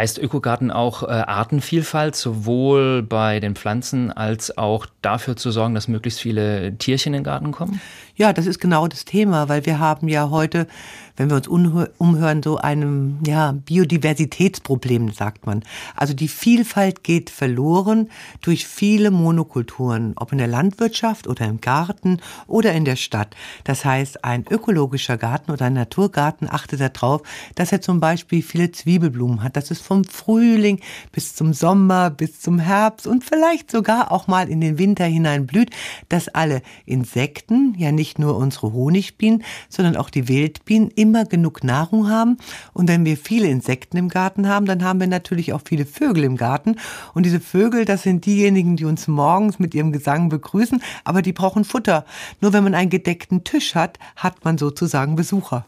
Heißt Ökogarten auch äh, Artenvielfalt, sowohl bei den Pflanzen als auch dafür zu sorgen, dass möglichst viele Tierchen in den Garten kommen? Ja, das ist genau das Thema, weil wir haben ja heute, wenn wir uns umhören, so einem ja, Biodiversitätsproblem, sagt man. Also die Vielfalt geht verloren durch viele Monokulturen, ob in der Landwirtschaft oder im Garten oder in der Stadt. Das heißt, ein ökologischer Garten oder ein Naturgarten achtet darauf, dass er zum Beispiel viele Zwiebelblumen hat, dass es vom Frühling bis zum Sommer, bis zum Herbst und vielleicht sogar auch mal in den Winter hinein blüht, dass alle Insekten, ja nicht nur unsere Honigbienen, sondern auch die Wildbienen immer genug Nahrung haben. Und wenn wir viele Insekten im Garten haben, dann haben wir natürlich auch viele Vögel im Garten. Und diese Vögel, das sind diejenigen, die uns morgens mit ihrem Gesang begrüßen, aber die brauchen Futter. Nur wenn man einen gedeckten Tisch hat, hat man sozusagen Besucher.